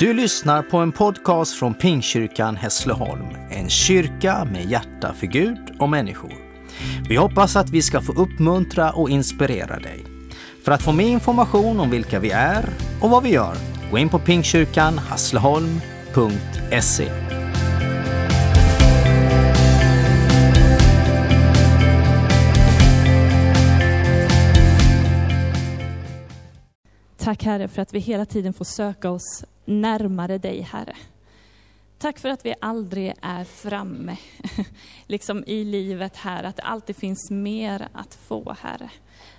Du lyssnar på en podcast från Pingkyrkan Hässleholm, en kyrka med hjärta för Gud och människor. Vi hoppas att vi ska få uppmuntra och inspirera dig. För att få mer information om vilka vi är och vad vi gör, gå in på pingstkyrkanhassleholm.se. Tack Herre för att vi hela tiden får söka oss närmare dig Herre. Tack för att vi aldrig är framme liksom i livet här, att det alltid finns mer att få Herre.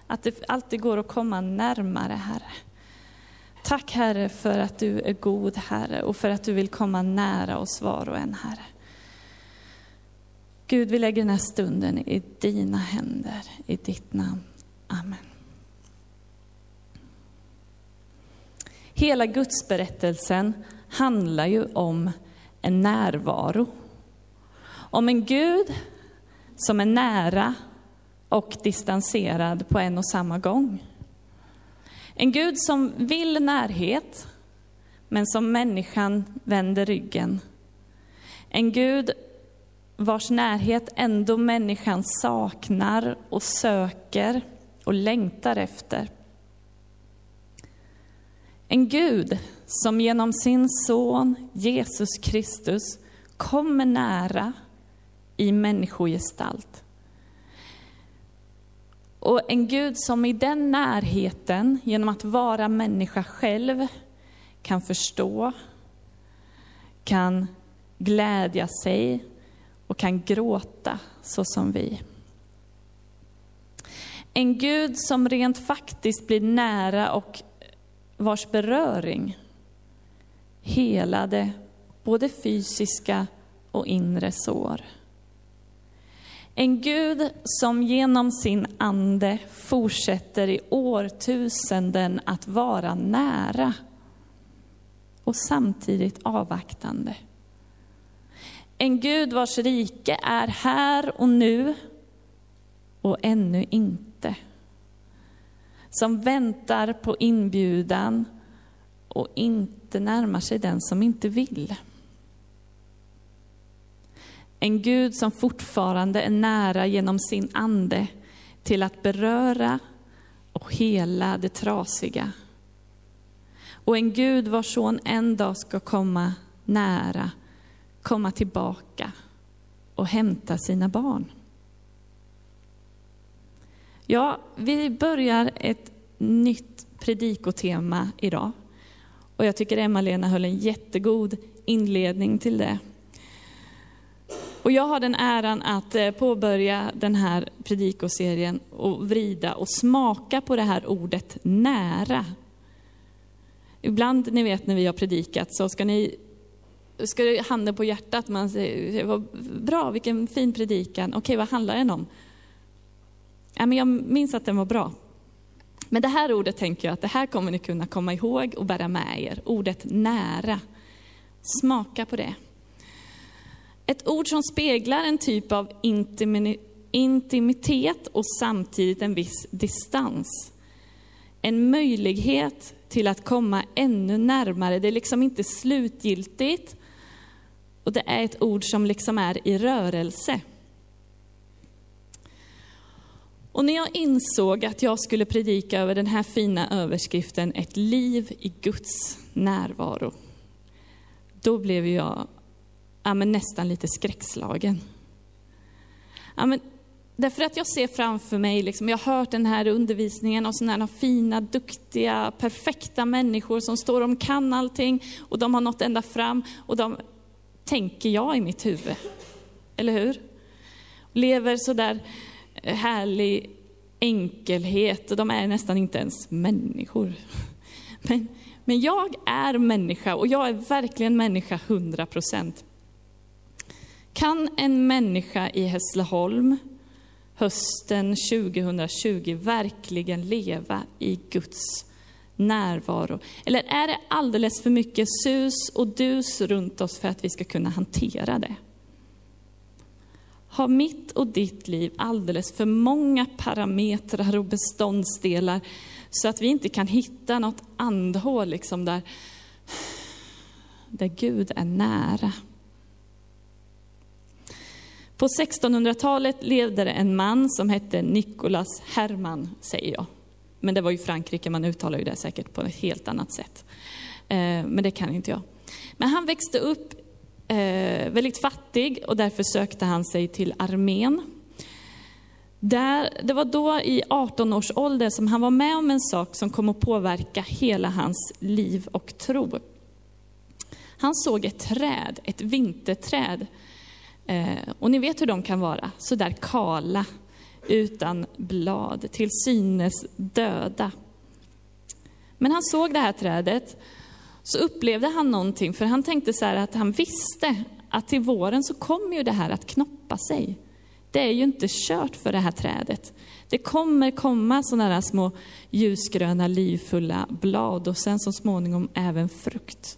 Att det alltid går att komma närmare Herre. Tack Herre för att du är god Herre och för att du vill komma nära oss var och en Herre. Gud, vi lägger den här stunden i dina händer, i ditt namn. Amen. Hela gudsberättelsen handlar ju om en närvaro. Om en Gud som är nära och distanserad på en och samma gång. En Gud som vill närhet, men som människan vänder ryggen. En Gud vars närhet ändå människan saknar och söker och längtar efter. En Gud som genom sin son Jesus Kristus kommer nära i människogestalt. Och en Gud som i den närheten, genom att vara människa själv, kan förstå, kan glädja sig och kan gråta så som vi. En Gud som rent faktiskt blir nära och vars beröring helade både fysiska och inre sår. En Gud som genom sin ande fortsätter i årtusenden att vara nära och samtidigt avvaktande. En Gud vars rike är här och nu och ännu inte som väntar på inbjudan och inte närmar sig den som inte vill. En Gud som fortfarande är nära genom sin ande till att beröra och hela det trasiga. Och en Gud vars son en dag ska komma nära, komma tillbaka och hämta sina barn. Ja, vi börjar ett nytt predikotema idag. Och jag tycker Emma-Lena höll en jättegod inledning till det. Och jag har den äran att eh, påbörja den här predikoserien och vrida och smaka på det här ordet nära. Ibland, ni vet när vi har predikat, så ska ni ska det handen på hjärtat, man säger, vad bra, vilken fin predikan. Okej, vad handlar den om? Ja, men jag minns att den var bra. Men det här ordet tänker jag att det här kommer ni kunna komma ihåg och bära med er. Ordet nära. Smaka på det. Ett ord som speglar en typ av intimitet och samtidigt en viss distans. En möjlighet till att komma ännu närmare. Det är liksom inte slutgiltigt. Och det är ett ord som liksom är i rörelse. Och när jag insåg att jag skulle predika över den här fina överskriften, ett liv i Guds närvaro, då blev jag ja, men nästan lite skräckslagen. Ja, men, därför att jag ser framför mig, liksom, jag har hört den här undervisningen av sådana här fina, duktiga, perfekta människor som står och kan allting och de har nått ända fram och de tänker jag i mitt huvud. Eller hur? Lever sådär härlig enkelhet. De är nästan inte ens människor. Men, men jag är människa och jag är verkligen människa 100 procent. Kan en människa i Hässleholm hösten 2020 verkligen leva i Guds närvaro? Eller är det alldeles för mycket sus och dus runt oss för att vi ska kunna hantera det? Har mitt och ditt liv alldeles för många parametrar och beståndsdelar så att vi inte kan hitta något andhål liksom där, där Gud är nära. På 1600-talet levde det en man som hette Nicolas Herman, säger jag. Men det var ju Frankrike, man uttalar ju det säkert på ett helt annat sätt. Eh, men det kan inte jag. Men han växte upp eh, väldigt fattig och därför sökte han sig till armén. Där, det var då i 18 års ålder som han var med om en sak som kom att påverka hela hans liv och tro. Han såg ett träd, ett vinterträd. Eh, och ni vet hur de kan vara, så där kala, utan blad, till synes döda. Men han såg det här trädet, så upplevde han någonting, för han tänkte så här att han visste att till våren så kommer ju det här att knoppa sig. Det är ju inte kört för det här trädet. Det kommer komma sådana här små ljusgröna, livfulla blad och sen så småningom även frukt.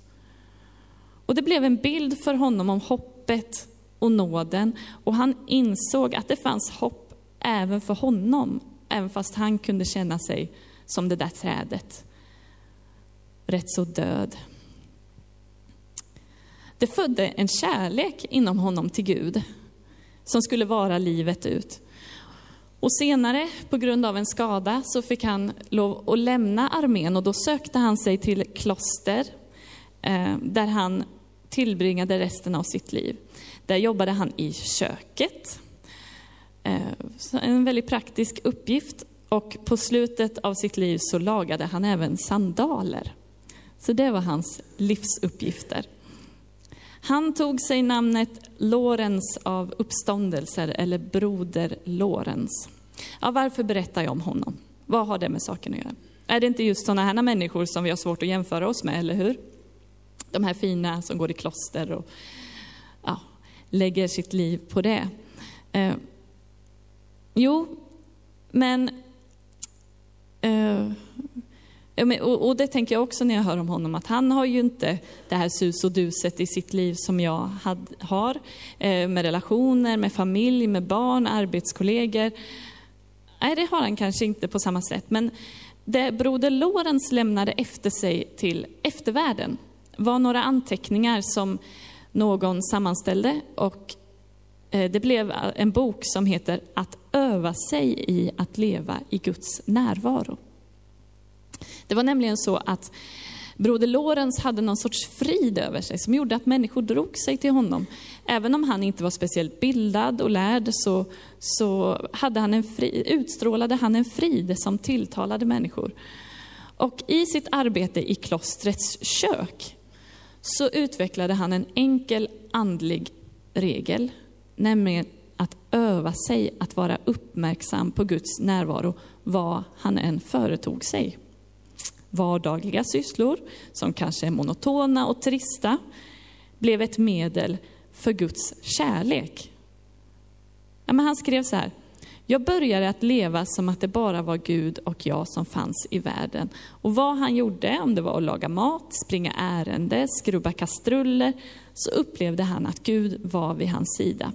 Och det blev en bild för honom om hoppet och nåden och han insåg att det fanns hopp även för honom, även fast han kunde känna sig som det där trädet. Rätt så död. Det födde en kärlek inom honom till Gud som skulle vara livet ut. Och senare, på grund av en skada, så fick han lov att lämna armén och då sökte han sig till kloster eh, där han tillbringade resten av sitt liv. Där jobbade han i köket. Eh, en väldigt praktisk uppgift och på slutet av sitt liv så lagade han även sandaler. Så det var hans livsuppgifter. Han tog sig namnet Lorenz av uppståndelser, eller Broder Lorenz. Ja, varför berättar jag om honom? Vad har det med saken att göra? Är det inte just sådana här människor som vi har svårt att jämföra oss med, eller hur? De här fina som går i kloster och ja, lägger sitt liv på det. Eh, jo, men eh, och det tänker jag också när jag hör om honom, att han har ju inte det här sus och duset i sitt liv som jag har, eh, med relationer, med familj, med barn, arbetskollegor. Nej, det har han kanske inte på samma sätt. Men det broder Lorenz lämnade efter sig till eftervärlden var några anteckningar som någon sammanställde och eh, det blev en bok som heter Att öva sig i att leva i Guds närvaro. Det var nämligen så att Broder Lorenz hade någon sorts frid över sig som gjorde att människor drog sig till honom. Även om han inte var speciellt bildad och lärd så, så hade han en fri, utstrålade han en frid som tilltalade människor. Och i sitt arbete i klostrets kök så utvecklade han en enkel andlig regel, nämligen att öva sig att vara uppmärksam på Guds närvaro vad han än företog sig vardagliga sysslor, som kanske är monotona och trista, blev ett medel för Guds kärlek. Ja, men han skrev så här, jag började att leva som att det bara var Gud och jag som fanns i världen. Och vad han gjorde, om det var att laga mat, springa ärende, skrubba kastruller, så upplevde han att Gud var vid hans sida.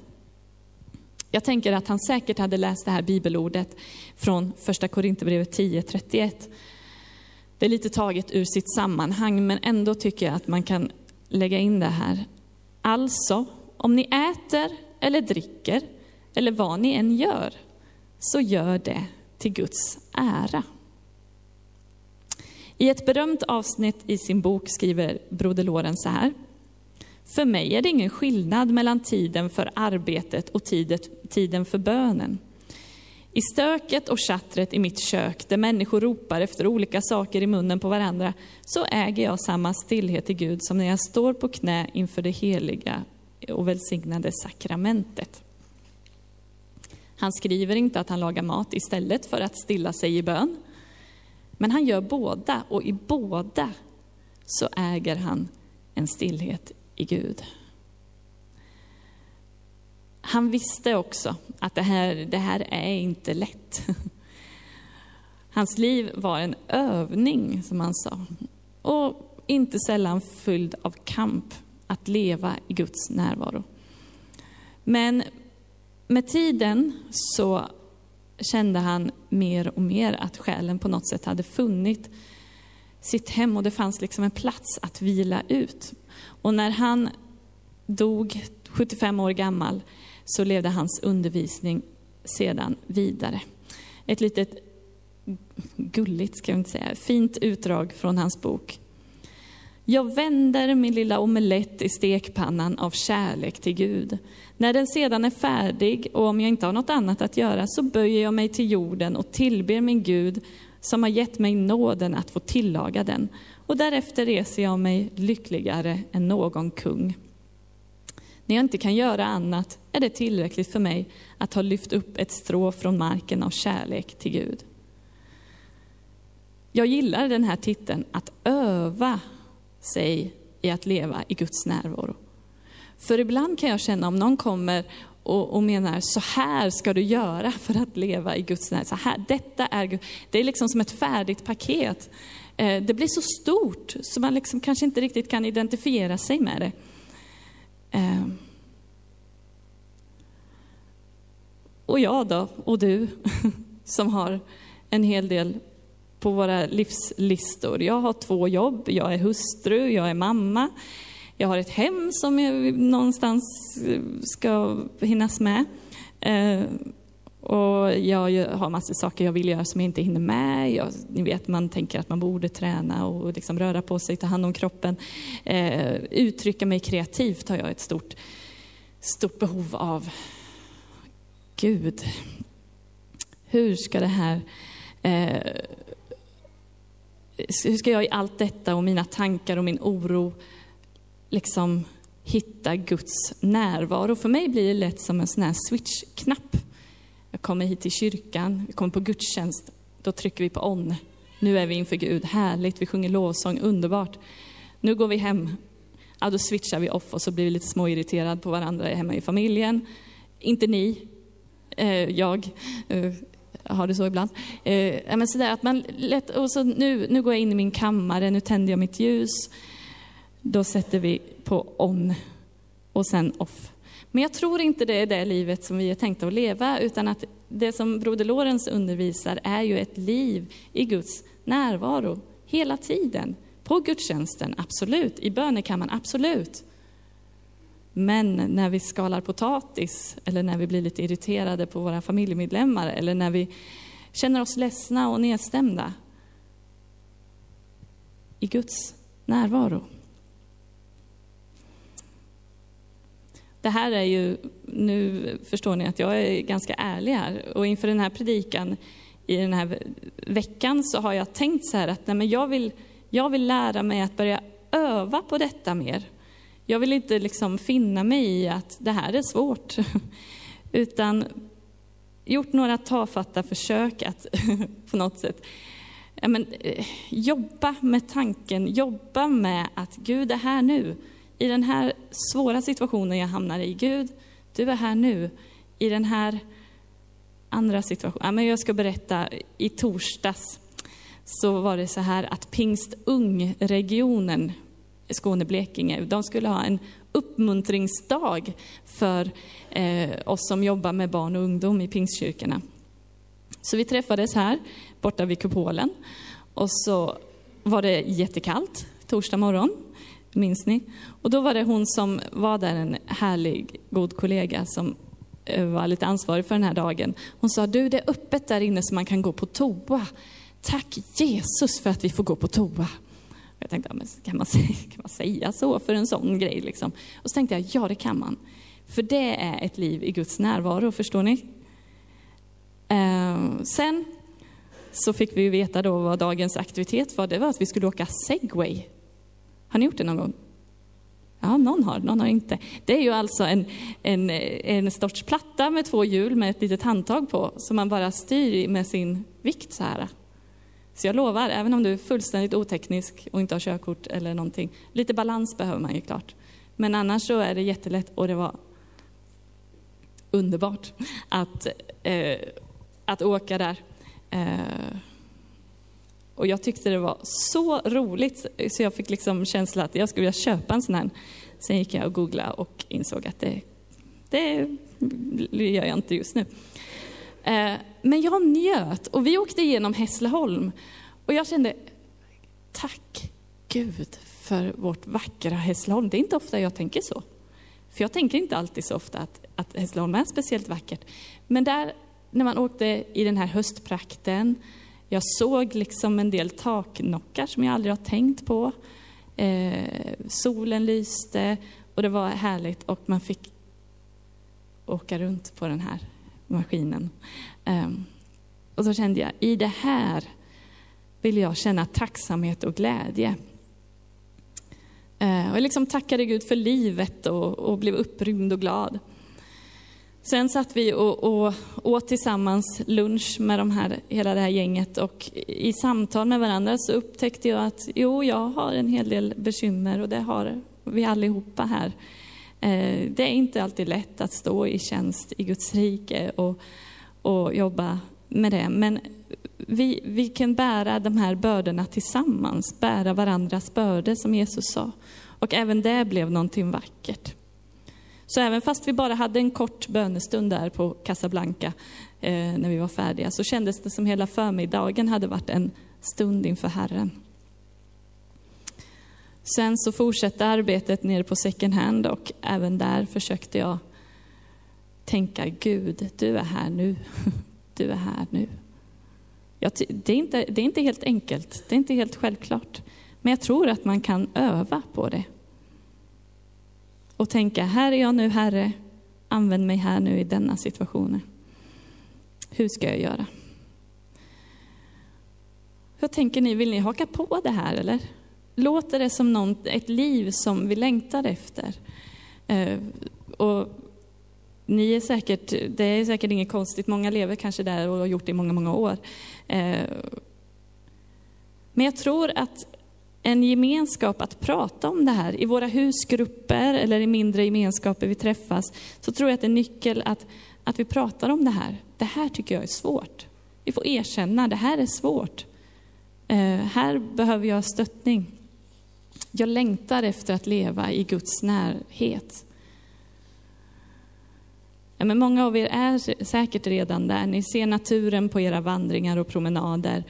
Jag tänker att han säkert hade läst det här bibelordet från första Korinthierbrevet 10.31 det är lite taget ur sitt sammanhang, men ändå tycker jag att man kan lägga in det här. Alltså, om ni äter eller dricker, eller vad ni än gör, så gör det till Guds ära. I ett berömt avsnitt i sin bok skriver Broder Loren så här. För mig är det ingen skillnad mellan tiden för arbetet och tiden för bönen. I stöket och chattret i mitt kök, där människor ropar efter olika saker i munnen på varandra, så äger jag samma stillhet i Gud som när jag står på knä inför det heliga och välsignade sakramentet. Han skriver inte att han lagar mat istället för att stilla sig i bön. Men han gör båda, och i båda så äger han en stillhet i Gud. Han visste också att det här, det här är inte lätt. Hans liv var en övning, som han sa. Och inte sällan fylld av kamp att leva i Guds närvaro. Men med tiden så kände han mer och mer att själen på något sätt hade funnit sitt hem och det fanns liksom en plats att vila ut. Och när han dog, 75 år gammal, så levde hans undervisning sedan vidare. Ett litet gulligt, ska jag inte säga, fint utdrag från hans bok. Jag vänder min lilla omelett i stekpannan av kärlek till Gud. När den sedan är färdig och om jag inte har något annat att göra så böjer jag mig till jorden och tillber min Gud som har gett mig nåden att få tillaga den. Och därefter reser jag mig lyckligare än någon kung. När jag inte kan göra annat är det tillräckligt för mig att ha lyft upp ett strå från marken av kärlek till Gud. Jag gillar den här titeln, att öva sig i att leva i Guds närvaro. För ibland kan jag känna om någon kommer och, och, menar så här ska du göra för att leva i Guds närvaro. Så här, detta är, det är liksom som ett färdigt paket. Eh, det blir så stort så man liksom kanske inte riktigt kan identifiera sig med det. Eh. Och jag då, och du, som har en hel del på våra livslistor. Jag har två jobb, jag är hustru, jag är mamma. Jag har ett hem som jag någonstans ska hinnas med. Eh, och jag har massor saker jag vill göra som jag inte hinner med. Jag, ni vet, man tänker att man borde träna och liksom röra på sig, ta hand om kroppen. Eh, uttrycka mig kreativt har jag ett stort, stort behov av. Gud, hur ska det här eh, hur ska jag i allt detta och mina tankar och min oro liksom hitta Guds närvaro? För mig blir det lätt som en sån här switchknapp. knapp jag kommer hit till kyrkan, vi kommer på gudstjänst, då trycker vi på on. Nu är vi inför Gud, härligt, vi sjunger lovsång, underbart. Nu går vi hem, ja, då switchar vi off och så blir vi lite småirriterade på varandra hemma i familjen. Inte ni, eh, jag. Eh, har det så ibland. Eh, men sådär, att man lätt, och så nu, nu går jag in i min kammare, nu tänder jag mitt ljus. Då sätter vi på on och sen off. Men jag tror inte det är det livet som vi är tänkta att leva, utan att det som Broder Lorenz undervisar är ju ett liv i Guds närvaro hela tiden. På gudstjänsten, absolut. I bönekammaren, absolut. Men när vi skalar potatis eller när vi blir lite irriterade på våra familjemedlemmar eller när vi känner oss ledsna och nedstämda i Guds närvaro. Det här är ju, nu förstår ni att jag är ganska ärlig här och inför den här predikan i den här veckan så har jag tänkt så här att nej men jag, vill, jag vill lära mig att börja öva på detta mer. Jag vill inte liksom finna mig i att det här är svårt, utan gjort några tafatta försök att på något sätt men, eh, jobba med tanken, jobba med att Gud är här nu. I den här svåra situationen jag hamnar i, Gud, du är här nu. I den här andra situationen, ja, men jag ska berätta, i torsdags så var det så här att Pingstung-regionen Skåne-Blekinge. De skulle ha en uppmuntringsdag för eh, oss som jobbar med barn och ungdom i pingstkyrkorna. Så vi träffades här borta vid kupolen och så var det jättekallt torsdag morgon, minns ni? Och då var det hon som var där, en härlig, god kollega som eh, var lite ansvarig för den här dagen. Hon sa, du det är öppet där inne så man kan gå på toa. Tack Jesus för att vi får gå på toa. Jag tänkte, men kan, man säga, kan man säga så för en sån grej? Liksom? Och så tänkte jag, ja det kan man. För det är ett liv i Guds närvaro, förstår ni? Eh, sen så fick vi veta då vad dagens aktivitet var. Det var att vi skulle åka segway. Har ni gjort det någon gång? Ja, någon har, någon har inte. Det är ju alltså en, en, en sorts platta med två hjul med ett litet handtag på, som man bara styr med sin vikt så här. Så jag lovar, även om du är fullständigt oteknisk och inte har körkort eller någonting, lite balans behöver man ju klart. Men annars så är det jättelätt och det var underbart att, eh, att åka där. Eh, och jag tyckte det var så roligt så jag fick liksom känsla att jag skulle vilja köpa en sån här. Sen gick jag och googlade och insåg att det, det gör jag inte just nu. Eh, men jag njöt och vi åkte igenom Hässleholm och jag kände, tack Gud för vårt vackra Hässleholm. Det är inte ofta jag tänker så. För jag tänker inte alltid så ofta att, att Hässleholm är speciellt vackert. Men där, när man åkte i den här höstprakten, jag såg liksom en del taknockar som jag aldrig har tänkt på. Eh, solen lyste och det var härligt och man fick åka runt på den här maskinen. Eh, och så kände jag, i det här vill jag känna tacksamhet och glädje. Eh, och jag liksom tackade Gud för livet och, och blev upprymd och glad. Sen satt vi och, och åt tillsammans lunch med de här, hela det här gänget och i samtal med varandra så upptäckte jag att jo, jag har en hel del bekymmer och det har vi allihopa här. Eh, det är inte alltid lätt att stå i tjänst i Guds rike och, och jobba med det, men vi, vi kan bära de här bördorna tillsammans, bära varandras bördor som Jesus sa. Och även det blev någonting vackert. Så även fast vi bara hade en kort bönestund där på Casablanca eh, när vi var färdiga, så kändes det som hela förmiddagen hade varit en stund inför Herren. Sen så fortsatte arbetet nere på second hand och även där försökte jag tänka, Gud, du är här nu. Du är här nu. Jag, det, är inte, det är inte helt enkelt, det är inte helt självklart. Men jag tror att man kan öva på det. Och tänka, här är jag nu Herre, använd mig här nu i denna situationen. Hur ska jag göra? Hur tänker ni, vill ni haka på det här eller? Låter det som något, ett liv som vi längtar efter? Eh, och ni är säkert, det är säkert inget konstigt, många lever kanske där och har gjort det i många, många år. Eh, men jag tror att en gemenskap att prata om det här. I våra husgrupper eller i mindre gemenskaper vi träffas, så tror jag att det är nyckel att, att vi pratar om det här. Det här tycker jag är svårt. Vi får erkänna, det här är svårt. Eh, här behöver jag stöttning. Jag längtar efter att leva i Guds närhet. Ja, men många av er är säkert redan där. Ni ser naturen på era vandringar och promenader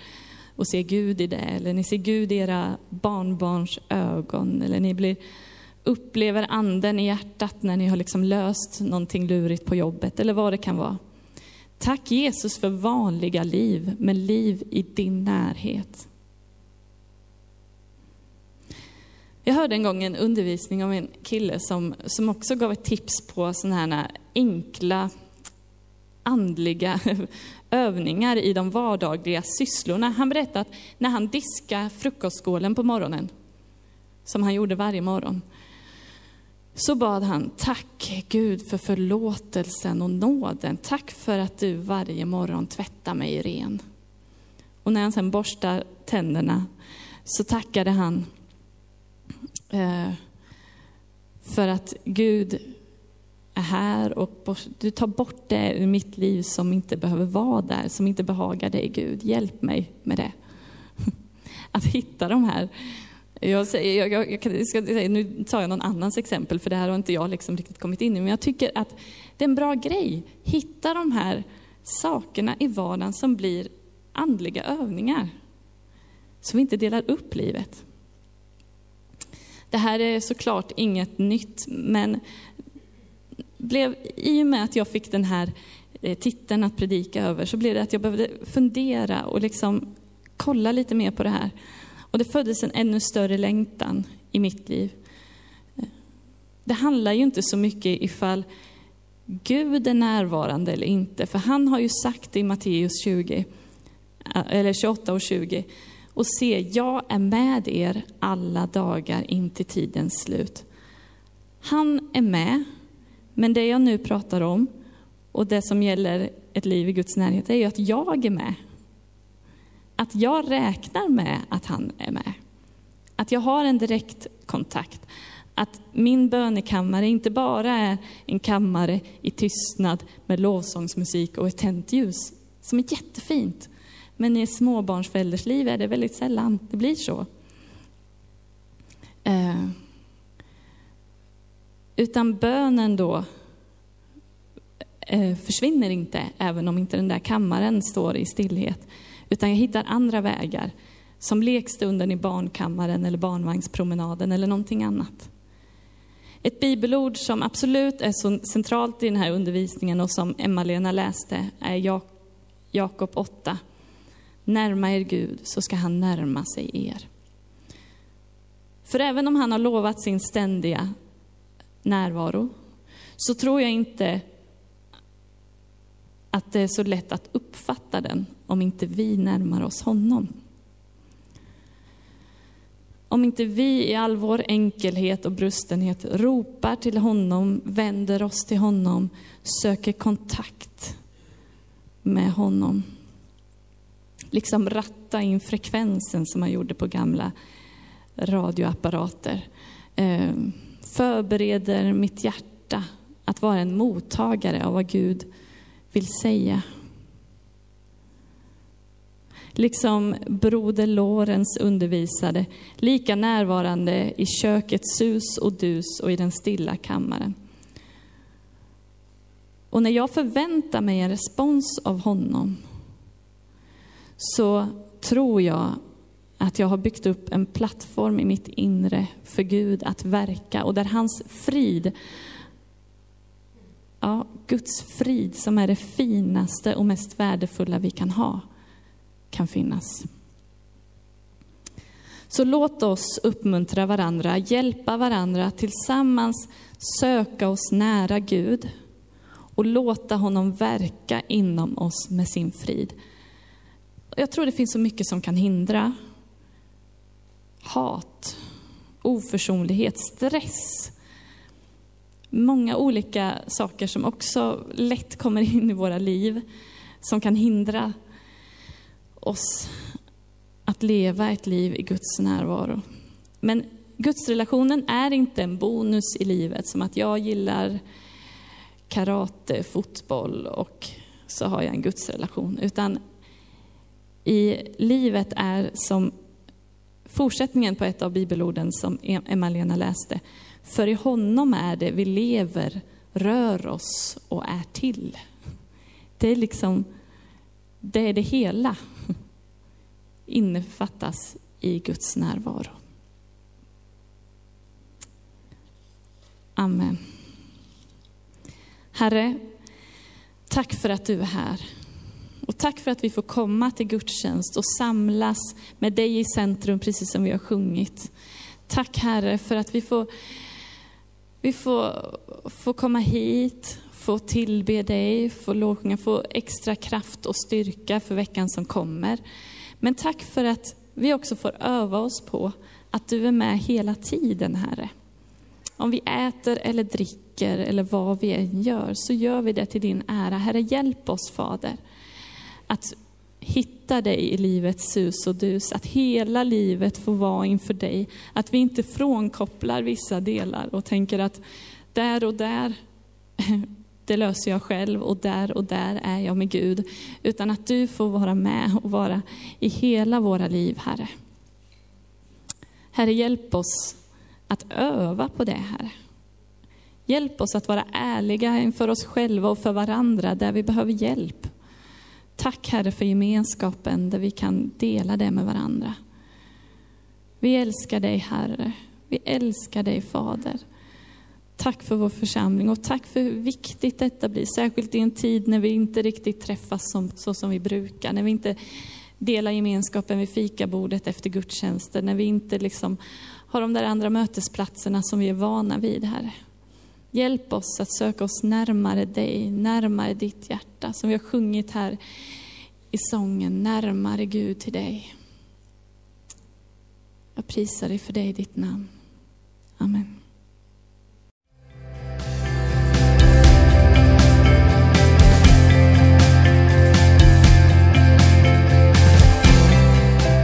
och ser Gud i det. Eller ni ser Gud i era barnbarns ögon. Eller ni blir, upplever anden i hjärtat när ni har liksom löst någonting lurigt på jobbet. Eller vad det kan vara. Tack Jesus för vanliga liv, men liv i din närhet. Jag hörde en gång en undervisning av en kille som, som också gav ett tips på sådana här enkla andliga övningar i de vardagliga sysslorna. Han berättade att när han diskade frukostskålen på morgonen, som han gjorde varje morgon, så bad han, tack Gud för förlåtelsen och nåden. Tack för att du varje morgon tvättar mig ren. Och när han sen borstar tänderna så tackade han eh, för att Gud är här och du tar bort det ur mitt liv som inte behöver vara där, som inte behagar dig Gud. Hjälp mig med det. Att hitta de här jag, säger, jag, jag, jag ska säga, nu tar jag någon annans exempel, för det här har inte jag liksom riktigt kommit in i, men jag tycker att det är en bra grej. Hitta de här sakerna i vardagen som blir andliga övningar. Så vi inte delar upp livet. Det här är såklart inget nytt, men blev, i och med att jag fick den här eh, titeln att predika över, så blev det att jag behövde fundera och liksom kolla lite mer på det här. Och det föddes en ännu större längtan i mitt liv. Eh, det handlar ju inte så mycket ifall Gud är närvarande eller inte, för han har ju sagt i Matteus 20, eh, eller 28 och 20, och se, jag är med er alla dagar in till tidens slut. Han är med, men det jag nu pratar om, och det som gäller ett liv i Guds närhet, är ju att jag är med. Att jag räknar med att han är med. Att jag har en direkt kontakt. Att min bönekammare inte bara är en kammare i tystnad med lovsångsmusik och ett tänt ljus, som är jättefint. Men i småbarnsförälders liv är det väldigt sällan det blir så. Uh utan bönen då eh, försvinner inte, även om inte den där kammaren står i stillhet. Utan jag hittar andra vägar som lekstunden i barnkammaren eller barnvagnspromenaden eller någonting annat. Ett bibelord som absolut är så centralt i den här undervisningen och som Emma-Lena läste är Jakob 8. Närma er Gud så ska han närma sig er. För även om han har lovat sin ständiga närvaro så tror jag inte att det är så lätt att uppfatta den om inte vi närmar oss honom. Om inte vi i all vår enkelhet och brustenhet ropar till honom, vänder oss till honom, söker kontakt med honom. Liksom ratta in frekvensen som man gjorde på gamla radioapparater. Ehm, Förbereder mitt hjärta att vara en mottagare av vad Gud vill säga. Liksom broder Lorenz undervisade, lika närvarande i kökets sus och dus och i den stilla kammaren. Och när jag förväntar mig en respons av honom så tror jag att jag har byggt upp en plattform i mitt inre för Gud att verka och där hans frid, ja, Guds frid som är det finaste och mest värdefulla vi kan ha, kan finnas. Så låt oss uppmuntra varandra, hjälpa varandra tillsammans söka oss nära Gud och låta honom verka inom oss med sin frid. Jag tror det finns så mycket som kan hindra hat, oförsonlighet, stress. Många olika saker som också lätt kommer in i våra liv, som kan hindra oss att leva ett liv i Guds närvaro. Men gudsrelationen är inte en bonus i livet, som att jag gillar karate, fotboll och så har jag en gudsrelation. Utan i livet är som fortsättningen på ett av bibelorden som Emma-Lena läste. För i honom är det vi lever, rör oss och är till. Det är liksom, det är det hela innefattas i Guds närvaro. Amen. Herre, tack för att du är här. Tack för att vi får komma till gudstjänst och samlas med dig i centrum, precis som vi har sjungit. Tack Herre för att vi får, vi får, får komma hit, få tillbe dig, få lovsjunga, få extra kraft och styrka för veckan som kommer. Men tack för att vi också får öva oss på att du är med hela tiden, Herre. Om vi äter eller dricker eller vad vi än gör, så gör vi det till din ära. Herre, hjälp oss Fader att hitta dig i livets sus och dus, att hela livet får vara inför dig. Att vi inte frånkopplar vissa delar och tänker att där och där, det löser jag själv och där och där är jag med Gud. Utan att du får vara med och vara i hela våra liv, Herre. Herre, hjälp oss att öva på det, Herre. Hjälp oss att vara ärliga inför oss själva och för varandra där vi behöver hjälp. Tack Herre för gemenskapen där vi kan dela det med varandra. Vi älskar dig Herre. Vi älskar dig Fader. Tack för vår församling och tack för hur viktigt detta blir, särskilt i en tid när vi inte riktigt träffas som, så som vi brukar, när vi inte delar gemenskapen vid fikabordet efter gudstjänsten, när vi inte liksom har de där andra mötesplatserna som vi är vana vid, Herre. Hjälp oss att söka oss närmare dig, närmare ditt hjärta, som vi har sjungit här i sången, närmare Gud till dig. Jag prisar dig för dig i ditt namn. Amen.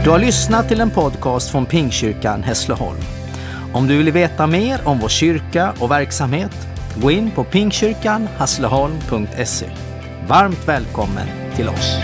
Du har lyssnat till en podcast från Pingkyrkan Hässleholm. Om du vill veta mer om vår kyrka och verksamhet, gå in på pingstkyrkanhassleholm.se. Varmt välkommen till oss.